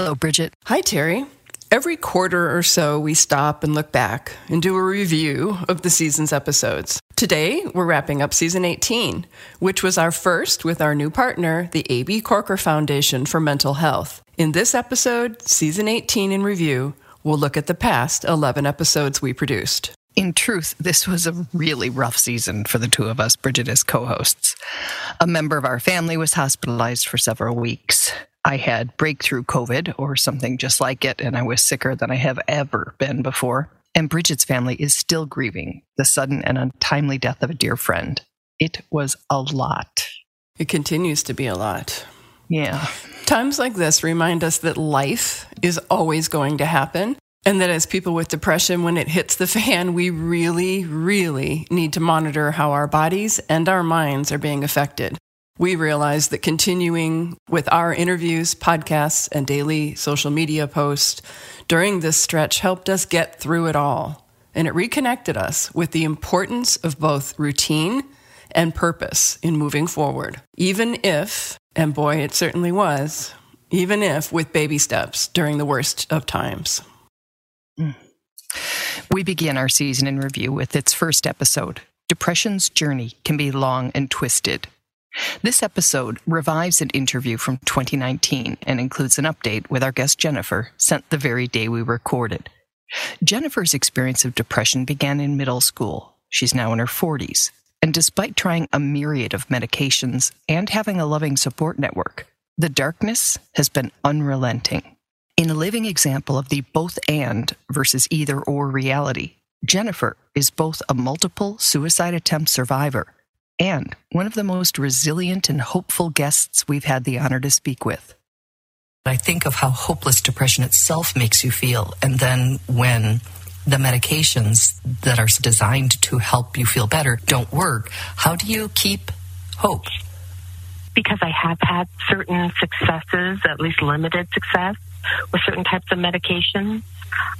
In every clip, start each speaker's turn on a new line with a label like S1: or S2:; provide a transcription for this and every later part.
S1: Hello, Bridget.
S2: Hi, Terry. Every quarter or so, we stop and look back and do a review of the season's episodes. Today, we're wrapping up season 18, which was our first with our new partner, the A.B. Corker Foundation for Mental Health. In this episode, season 18 in review, we'll look at the past 11 episodes we produced.
S1: In truth, this was a really rough season for the two of us, Bridget as co hosts. A member of our family was hospitalized for several weeks. I had breakthrough COVID or something just like it, and I was sicker than I have ever been before. And Bridget's family is still grieving the sudden and untimely death of a dear friend. It was a lot.
S2: It continues to be a lot.
S1: Yeah.
S2: Times like this remind us that life is always going to happen. And that as people with depression, when it hits the fan, we really, really need to monitor how our bodies and our minds are being affected we realized that continuing with our interviews, podcasts, and daily social media posts during this stretch helped us get through it all. And it reconnected us with the importance of both routine and purpose in moving forward, even if, and boy, it certainly was, even if with baby steps during the worst of times.
S1: Mm. We begin our season in review with its first episode Depression's Journey Can Be Long and Twisted this episode revives an interview from 2019 and includes an update with our guest Jennifer, sent the very day we recorded. Jennifer's experience of depression began in middle school. She's now in her 40s. And despite trying a myriad of medications and having a loving support network, the darkness has been unrelenting. In a living example of the both and versus either or reality, Jennifer is both a multiple suicide attempt survivor and one of the most resilient and hopeful guests we've had the honor to speak with.
S3: I think of how hopeless depression itself makes you feel, and then when the medications that are designed to help you feel better don't work, how do you keep hope?
S4: Because I have had certain successes, at least limited success, with certain types of medications.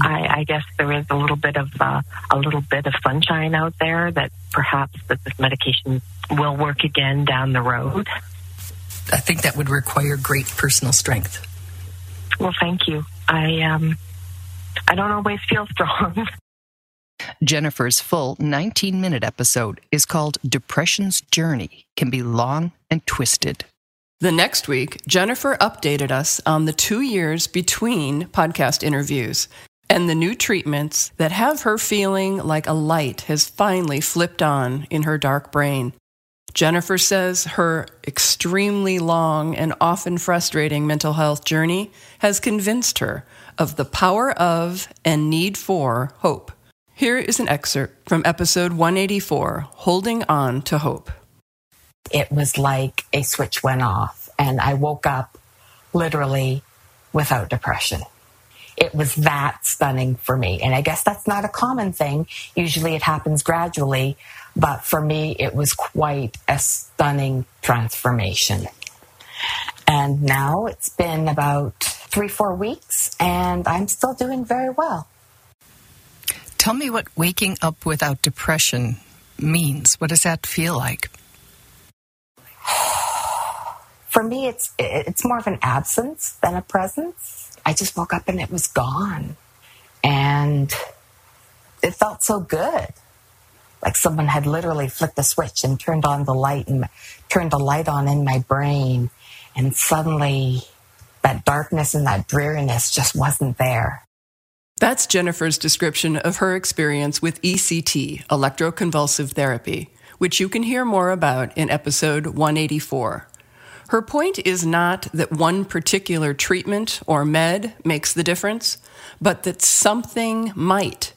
S4: I, I, guess there is a little bit of uh, a little bit of sunshine out there that perhaps that this medication will work again down the road.
S3: I think that would require great personal strength.
S4: Well, thank you. I um, I don't always feel strong.
S1: Jennifer's full 19 minute episode is called Depression's Journey Can Be Long and Twisted.
S2: The next week, Jennifer updated us on the two years between podcast interviews and the new treatments that have her feeling like a light has finally flipped on in her dark brain. Jennifer says her extremely long and often frustrating mental health journey has convinced her of the power of and need for hope. Here is an excerpt from episode 184 Holding On to Hope
S5: it was like a switch went off and I woke up literally without depression. It was that stunning for me. And I guess that's not a common thing. Usually it happens gradually, but for me, it was quite a stunning transformation. And now it's been about three, four weeks, and I'm still doing very well.
S1: Tell me what waking up without depression means. What does that feel like?
S5: For me, it's it's more of an absence than a presence. I just woke up and it was gone, and it felt so good, like someone had literally flicked the switch and turned on the light and turned the light on in my brain, and suddenly that darkness and that dreariness just wasn't there.
S2: That's Jennifer's description of her experience with ECT, electroconvulsive therapy, which you can hear more about in episode 184. Her point is not that one particular treatment or med makes the difference, but that something might,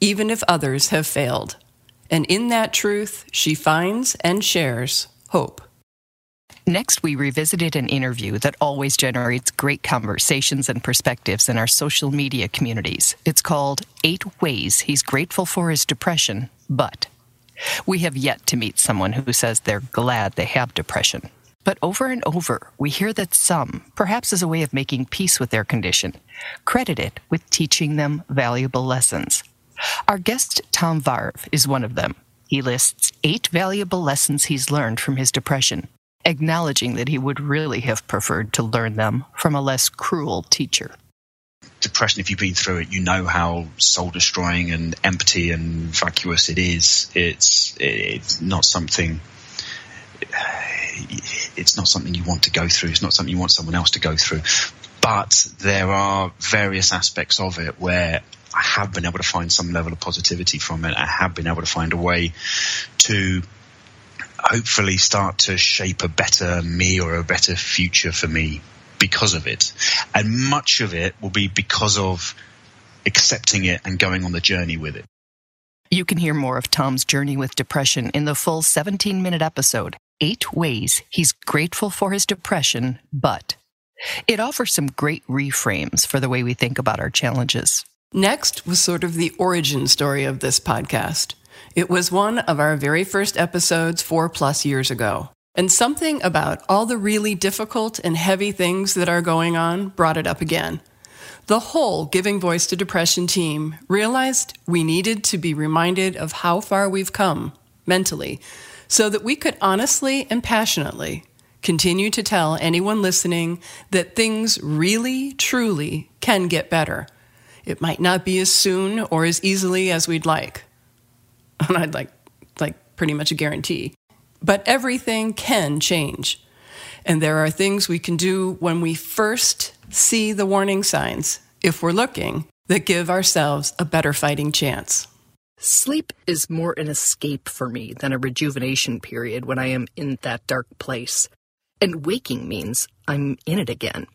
S2: even if others have failed. And in that truth, she finds and shares hope.
S1: Next, we revisited an interview that always generates great conversations and perspectives in our social media communities. It's called Eight Ways He's Grateful for His Depression, but. We have yet to meet someone who says they're glad they have depression. But over and over, we hear that some, perhaps as a way of making peace with their condition, credit it with teaching them valuable lessons. Our guest, Tom Varv, is one of them. He lists eight valuable lessons he's learned from his depression, acknowledging that he would really have preferred to learn them from a less cruel teacher.
S6: Depression, if you've been through it, you know how soul destroying and empty and vacuous it is. It's, it's not something it's not something you want to go through. It's not something you want someone else to go through. But there are various aspects of it where I have been able to find some level of positivity from it. I have been able to find a way to hopefully start to shape a better me or a better future for me because of it. And much of it will be because of accepting it and going on the journey with it.
S1: You can hear more of Tom's journey with depression in the full 17 minute episode eight ways he's grateful for his depression, but it offers some great reframes for the way we think about our challenges.
S2: Next was sort of the origin story of this podcast. It was one of our very first episodes four plus years ago. And something about all the really difficult and heavy things that are going on brought it up again. The whole Giving Voice to Depression team realized we needed to be reminded of how far we've come mentally so that we could honestly and passionately continue to tell anyone listening that things really, truly can get better. It might not be as soon or as easily as we'd like. And I'd like, like pretty much a guarantee. But everything can change. And there are things we can do when we first see the warning signs, if we're looking, that give ourselves a better fighting chance.
S1: Sleep is more an escape for me than a rejuvenation period when I am in that dark place. And waking means I'm in it again.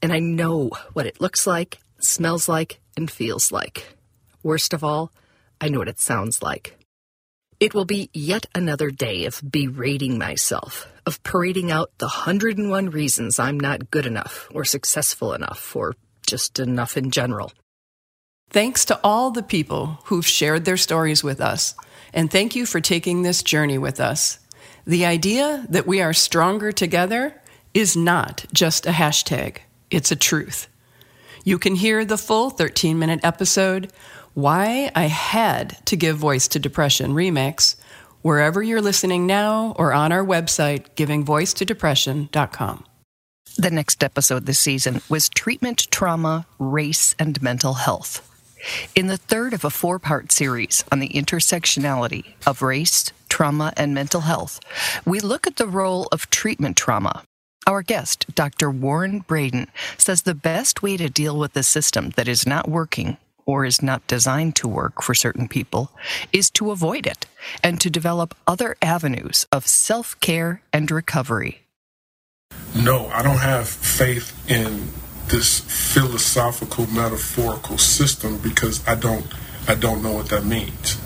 S1: And I know what it looks like, smells like, and feels like. Worst of all, I know what it sounds like. It will be yet another day of berating myself, of parading out the 101 reasons I'm not good enough, or successful enough, or just enough in general.
S2: Thanks to all the people who've shared their stories with us, and thank you for taking this journey with us. The idea that we are stronger together is not just a hashtag, it's a truth. You can hear the full 13 minute episode, Why I Had to Give Voice to Depression Remix, wherever you're listening now or on our website, givingvoicetodepression.com.
S1: The next episode this season was Treatment, Trauma, Race, and Mental Health. In the third of a four part series on the intersectionality of race, trauma, and mental health, we look at the role of treatment trauma. Our guest, Dr. Warren Braden, says the best way to deal with a system that is not working or is not designed to work for certain people is to avoid it and to develop other avenues of self care and recovery.
S7: No, I don't have faith in this philosophical metaphorical system because I don't I don't know what that means.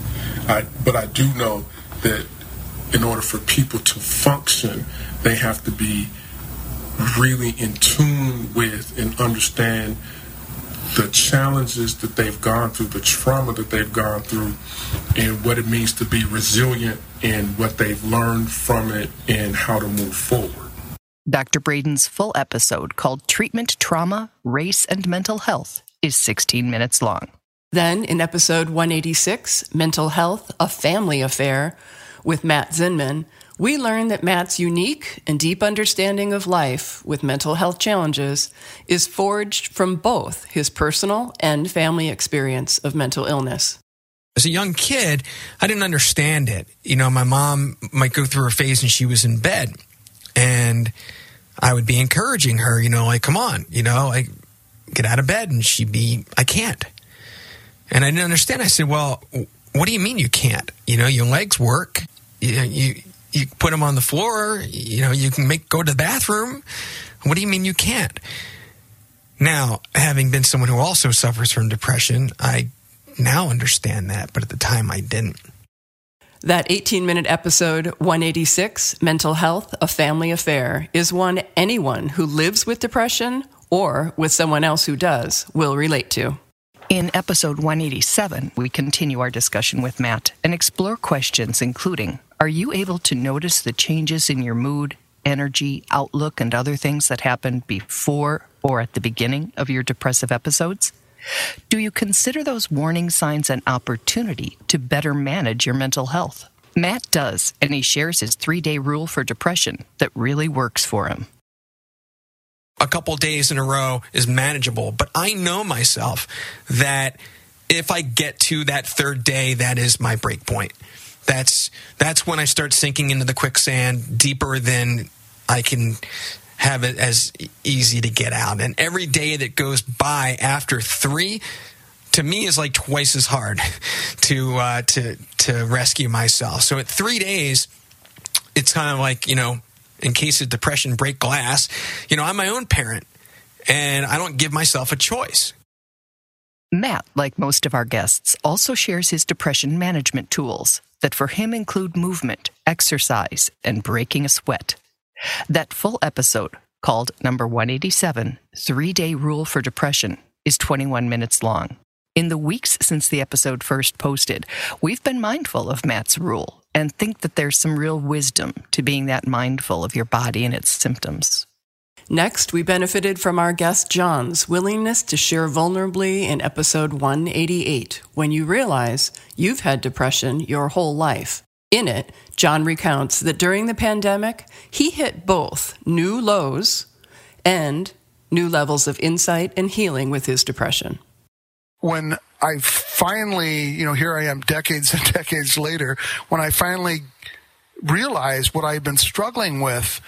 S7: I, but I do know that in order for people to function, they have to be really in tune with and understand the challenges that they've gone through, the trauma that they've gone through, and what it means to be resilient and what they've learned from it and how to move forward.
S1: Dr. Braden's full episode called Treatment, Trauma, Race, and Mental Health is 16 minutes long.
S2: Then in episode 186, Mental Health, a Family Affair, with Matt Zinman, we learn that Matt's unique and deep understanding of life with mental health challenges is forged from both his personal and family experience of mental illness.
S8: As a young kid, I didn't understand it. You know, my mom might go through a phase and she was in bed. And I would be encouraging her, you know, like, come on, you know, like, get out of bed. And she'd be, I can't. And I didn't understand. I said, well, what do you mean you can't? You know, your legs work. You, you, you put them on the floor. You know, you can make, go to the bathroom. What do you mean you can't? Now, having been someone who also suffers from depression, I now understand that, but at the time I didn't.
S2: That 18 minute episode, 186, Mental Health, a Family Affair, is one anyone who lives with depression or with someone else who does will relate to.
S1: In episode 187, we continue our discussion with Matt and explore questions including Are you able to notice the changes in your mood, energy, outlook, and other things that happen before or at the beginning of your depressive episodes? Do you consider those warning signs an opportunity to better manage your mental health? Matt does, and he shares his three day rule for depression that really works for him.
S8: A couple days in a row is manageable, but I know myself that if I get to that third day, that is my break point. That's that's when I start sinking into the quicksand deeper than I can have it as easy to get out. And every day that goes by after three, to me, is like twice as hard to uh, to to rescue myself. So at three days, it's kind of like you know, in case of depression, break glass. You know, I'm my own parent, and I don't give myself a choice.
S1: Matt, like most of our guests, also shares his depression management tools that for him include movement, exercise, and breaking a sweat. That full episode, called number 187, Three Day Rule for Depression, is 21 minutes long. In the weeks since the episode first posted, we've been mindful of Matt's rule and think that there's some real wisdom to being that mindful of your body and its symptoms.
S2: Next, we benefited from our guest John's willingness to share vulnerably in episode 188 when you realize you've had depression your whole life. In it, John recounts that during the pandemic, he hit both new lows and new levels of insight and healing with his depression.
S9: When I finally, you know, here I am decades and decades later, when I finally realized what I had been struggling with,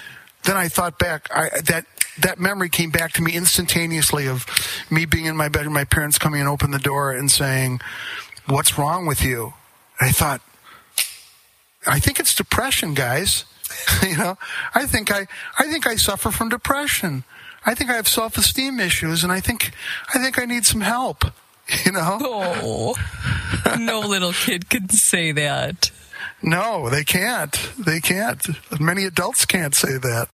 S9: then I thought back, I, that that memory came back to me instantaneously of me being in my bedroom, my parents coming and open the door and saying, "What's wrong with you?" I thought, I think it's depression, guys. you know, I think I, I think I suffer from depression. I think I have self-esteem issues, and I think, I think I need some help. You know?
S1: Oh, no little kid can say that.
S9: No, they can't. They can't. Many adults can't say that.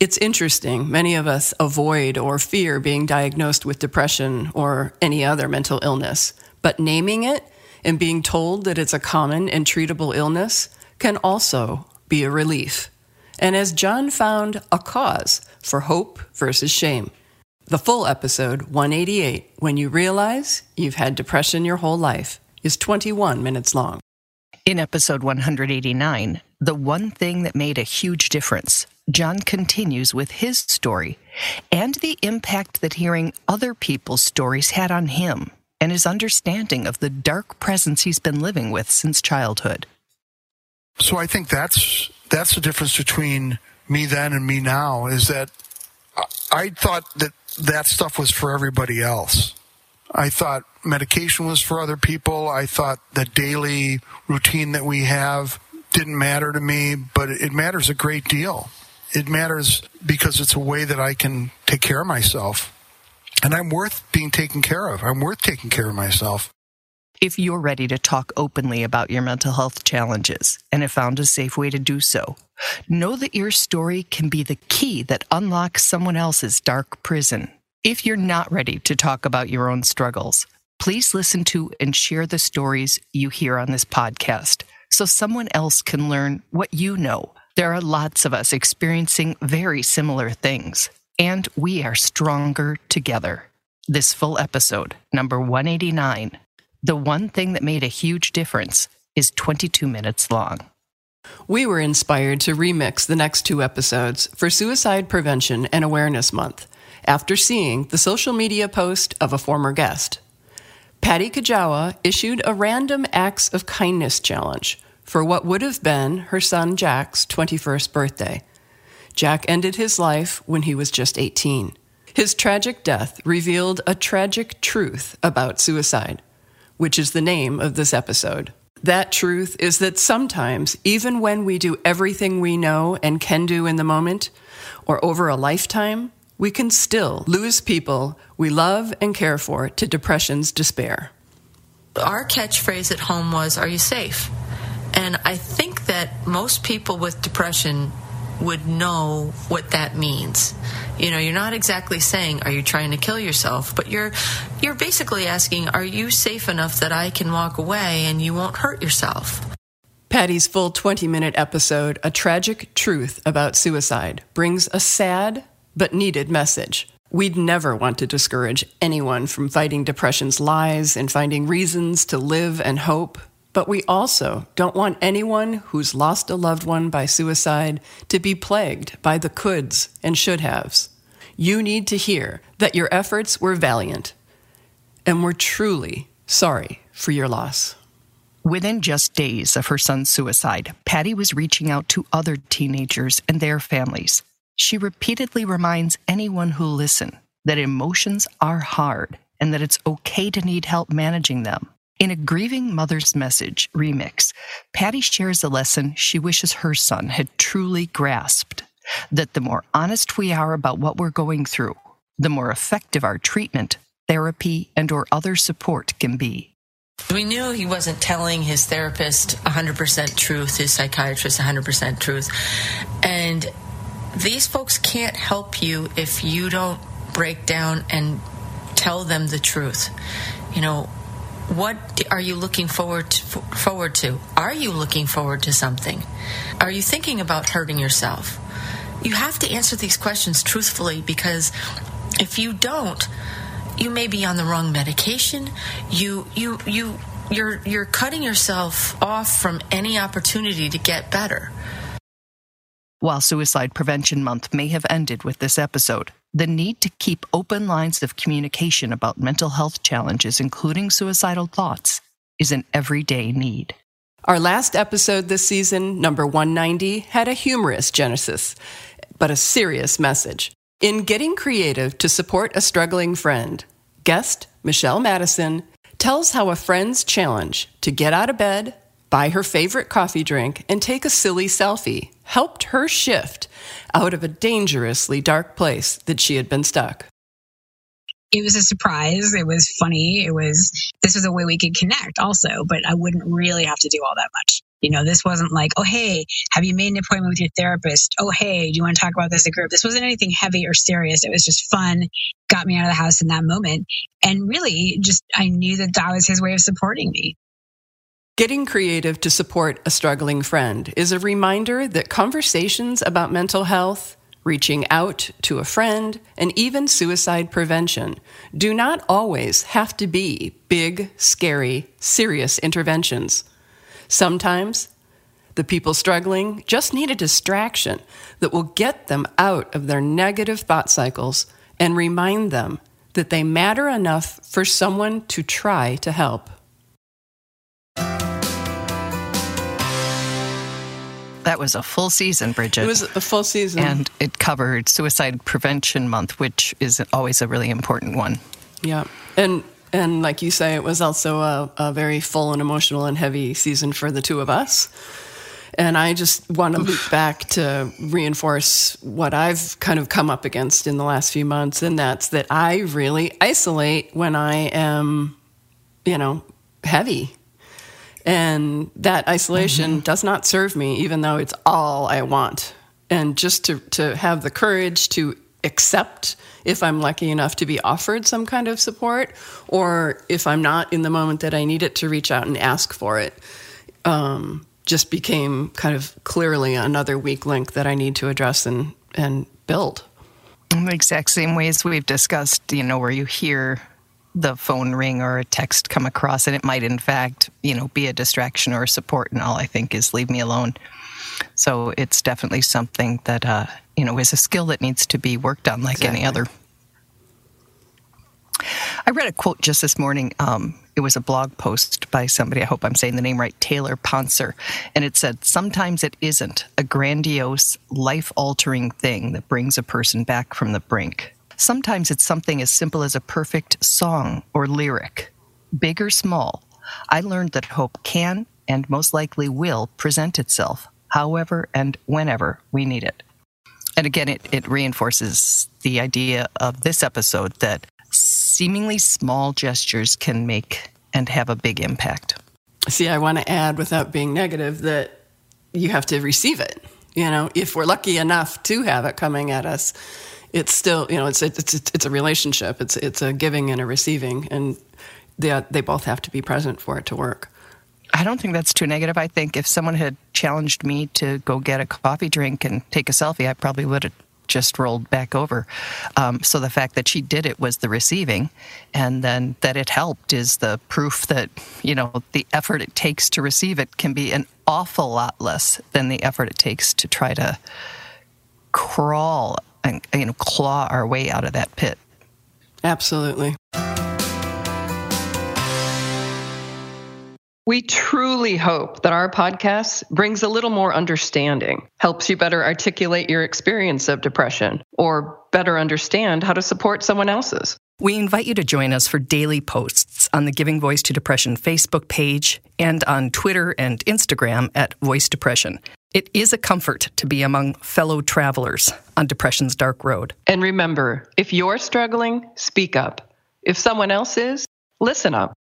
S2: It's interesting. Many of us avoid or fear being diagnosed with depression or any other mental illness, but naming it and being told that it's a common and treatable illness can also be a relief. And as John found, a cause for hope versus shame. The full episode, 188, When You Realize You've Had Depression Your Whole Life, is 21 minutes long.
S1: In episode 189, The One Thing That Made a Huge Difference, John continues with his story and the impact that hearing other people's stories had on him and his understanding of the dark presence he's been living with since childhood.
S9: So I think that's that's the difference between me then and me now is that I thought that that stuff was for everybody else. I thought medication was for other people. I thought the daily routine that we have didn't matter to me, but it matters a great deal. It matters because it's a way that I can take care of myself. And I'm worth being taken care of. I'm worth taking care of myself.
S1: If you're ready to talk openly about your mental health challenges and have found a safe way to do so, know that your story can be the key that unlocks someone else's dark prison. If you're not ready to talk about your own struggles, please listen to and share the stories you hear on this podcast so someone else can learn what you know. There are lots of us experiencing very similar things and we are stronger together. This full episode, number 189, The One Thing That Made a Huge Difference, is 22 minutes long.
S2: We were inspired to remix the next two episodes for Suicide Prevention and Awareness Month after seeing the social media post of a former guest. Patty Kajawa issued a random acts of kindness challenge for what would have been her son Jack's 21st birthday. Jack ended his life when he was just 18. His tragic death revealed a tragic truth about suicide. which is the name of this episode. That truth is that sometimes, even when we do everything we know and can do in the moment, or over a lifetime, we can still lose people we love and care for to depression's despair.
S10: Our catchphrase at home was, Are you safe? And I think that most people with depression would know what that means. You know, you're not exactly saying, "Are you trying to kill yourself?" But you're you're basically asking, "Are you safe enough that I can walk away and you won't hurt yourself?"
S2: Patty's full 20 minute episode, A Tragic Truth About Suicide, brings a sad but needed message. We'd never want to discourage anyone from fighting depression's lies and finding reasons to live and hope. But we also don't want anyone who's lost a loved one by suicide to be plagued by the coulds and should haves. You need to hear that your efforts were valiant, and we're truly sorry for your loss.
S1: Within just days of her son's suicide, Patty was reaching out to other teenagers and their families. She repeatedly reminds anyone who listen that emotions are hard and that it's okay to need help managing them. In a Grieving Mother's Message remix, Patty shares a lesson she wishes her son had truly grasped that the more honest we are about what we're going through, the more effective our treatment, therapy, and or other support can be.
S10: We knew he wasn't telling his therapist 100% truth, his psychiatrist 100% truth. And these folks can't help you if you don't break down and tell them the truth. You know, what are you looking forward to, forward to? Are you looking forward to something? Are you thinking about hurting yourself? You have to answer these questions truthfully because if you don't, you may be on the wrong medication. You you you you're you're cutting yourself off from any opportunity to get better.
S1: While Suicide Prevention Month may have ended with this episode, the need to keep open lines of communication about mental health challenges, including suicidal thoughts, is an everyday need.
S2: Our last episode this season, number 190, had a humorous genesis, but a serious message. In getting creative to support a struggling friend, guest Michelle Madison tells how a friend's challenge to get out of bed, buy her favorite coffee drink, and take a silly selfie helped her shift out of a dangerously dark place that she had been stuck.
S11: It was a surprise. It was funny. It was, this was a way we could connect also, but I wouldn't really have to do all that much. You know, this wasn't like, oh, hey, have you made an appointment with your therapist? Oh, hey, do you want to talk about this as a group? This wasn't anything heavy or serious. It was just fun, got me out of the house in that moment. And really, just I knew that that was his way of supporting me.
S2: Getting creative to support a struggling friend is a reminder that conversations about mental health, reaching out to a friend, and even suicide prevention do not always have to be big, scary, serious interventions. Sometimes the people struggling just need a distraction that will get them out of their negative thought cycles and remind them that they matter enough for someone to try to help.
S1: That was a full season, Bridget.
S2: It was a full season.
S1: And it covered Suicide Prevention Month, which is always a really important one.
S2: Yeah. And and like you say, it was also a, a very full and emotional and heavy season for the two of us. And I just want to loop back to reinforce what I've kind of come up against in the last few months, and that's that I really isolate when I am, you know, heavy and that isolation mm-hmm. does not serve me, even though it's all I want. And just to, to have the courage to accept if I'm lucky enough to be offered some kind of support, or if I'm not in the moment that I need it to reach out and ask for it, um, just became kind of clearly another weak link that I need to address and, and build.
S1: In the exact same ways we've discussed, you know, where you hear the phone ring or a text come across and it might in fact you know be a distraction or a support and all i think is leave me alone. So it's definitely something that uh, you know is a skill that needs to be worked on like exactly. any other. I read a quote just this morning um, it was a blog post by somebody i hope i'm saying the name right taylor ponser and it said sometimes it isn't a grandiose life-altering thing that brings a person back from the brink Sometimes it's something as simple as a perfect song or lyric. Big or small, I learned that hope can and most likely will present itself however and whenever we need it. And again, it, it reinforces the idea of this episode that seemingly small gestures can make and have a big impact.
S2: See, I want to add without being negative that you have to receive it. You know, if we're lucky enough to have it coming at us, it's still, you know, it's it's it's a relationship. It's it's a giving and a receiving, and they they both have to be present for it to work.
S1: I don't think that's too negative. I think if someone had challenged me to go get a coffee drink and take a selfie, I probably would have just rolled back over. Um, so the fact that she did it was the receiving, and then that it helped is the proof that you know the effort it takes to receive it can be an awful lot less than the effort it takes to try to crawl and you know claw our way out of that pit.
S2: Absolutely.
S12: We truly hope that our podcast brings a little more understanding, helps you better articulate your experience of depression, or better understand how to support someone else's.
S1: We invite you to join us for daily posts on the Giving Voice to Depression Facebook page and on Twitter and Instagram at Voice Depression. It is a comfort to be among fellow travelers on depression's dark road.
S12: And remember, if you're struggling, speak up. If someone else is, listen up.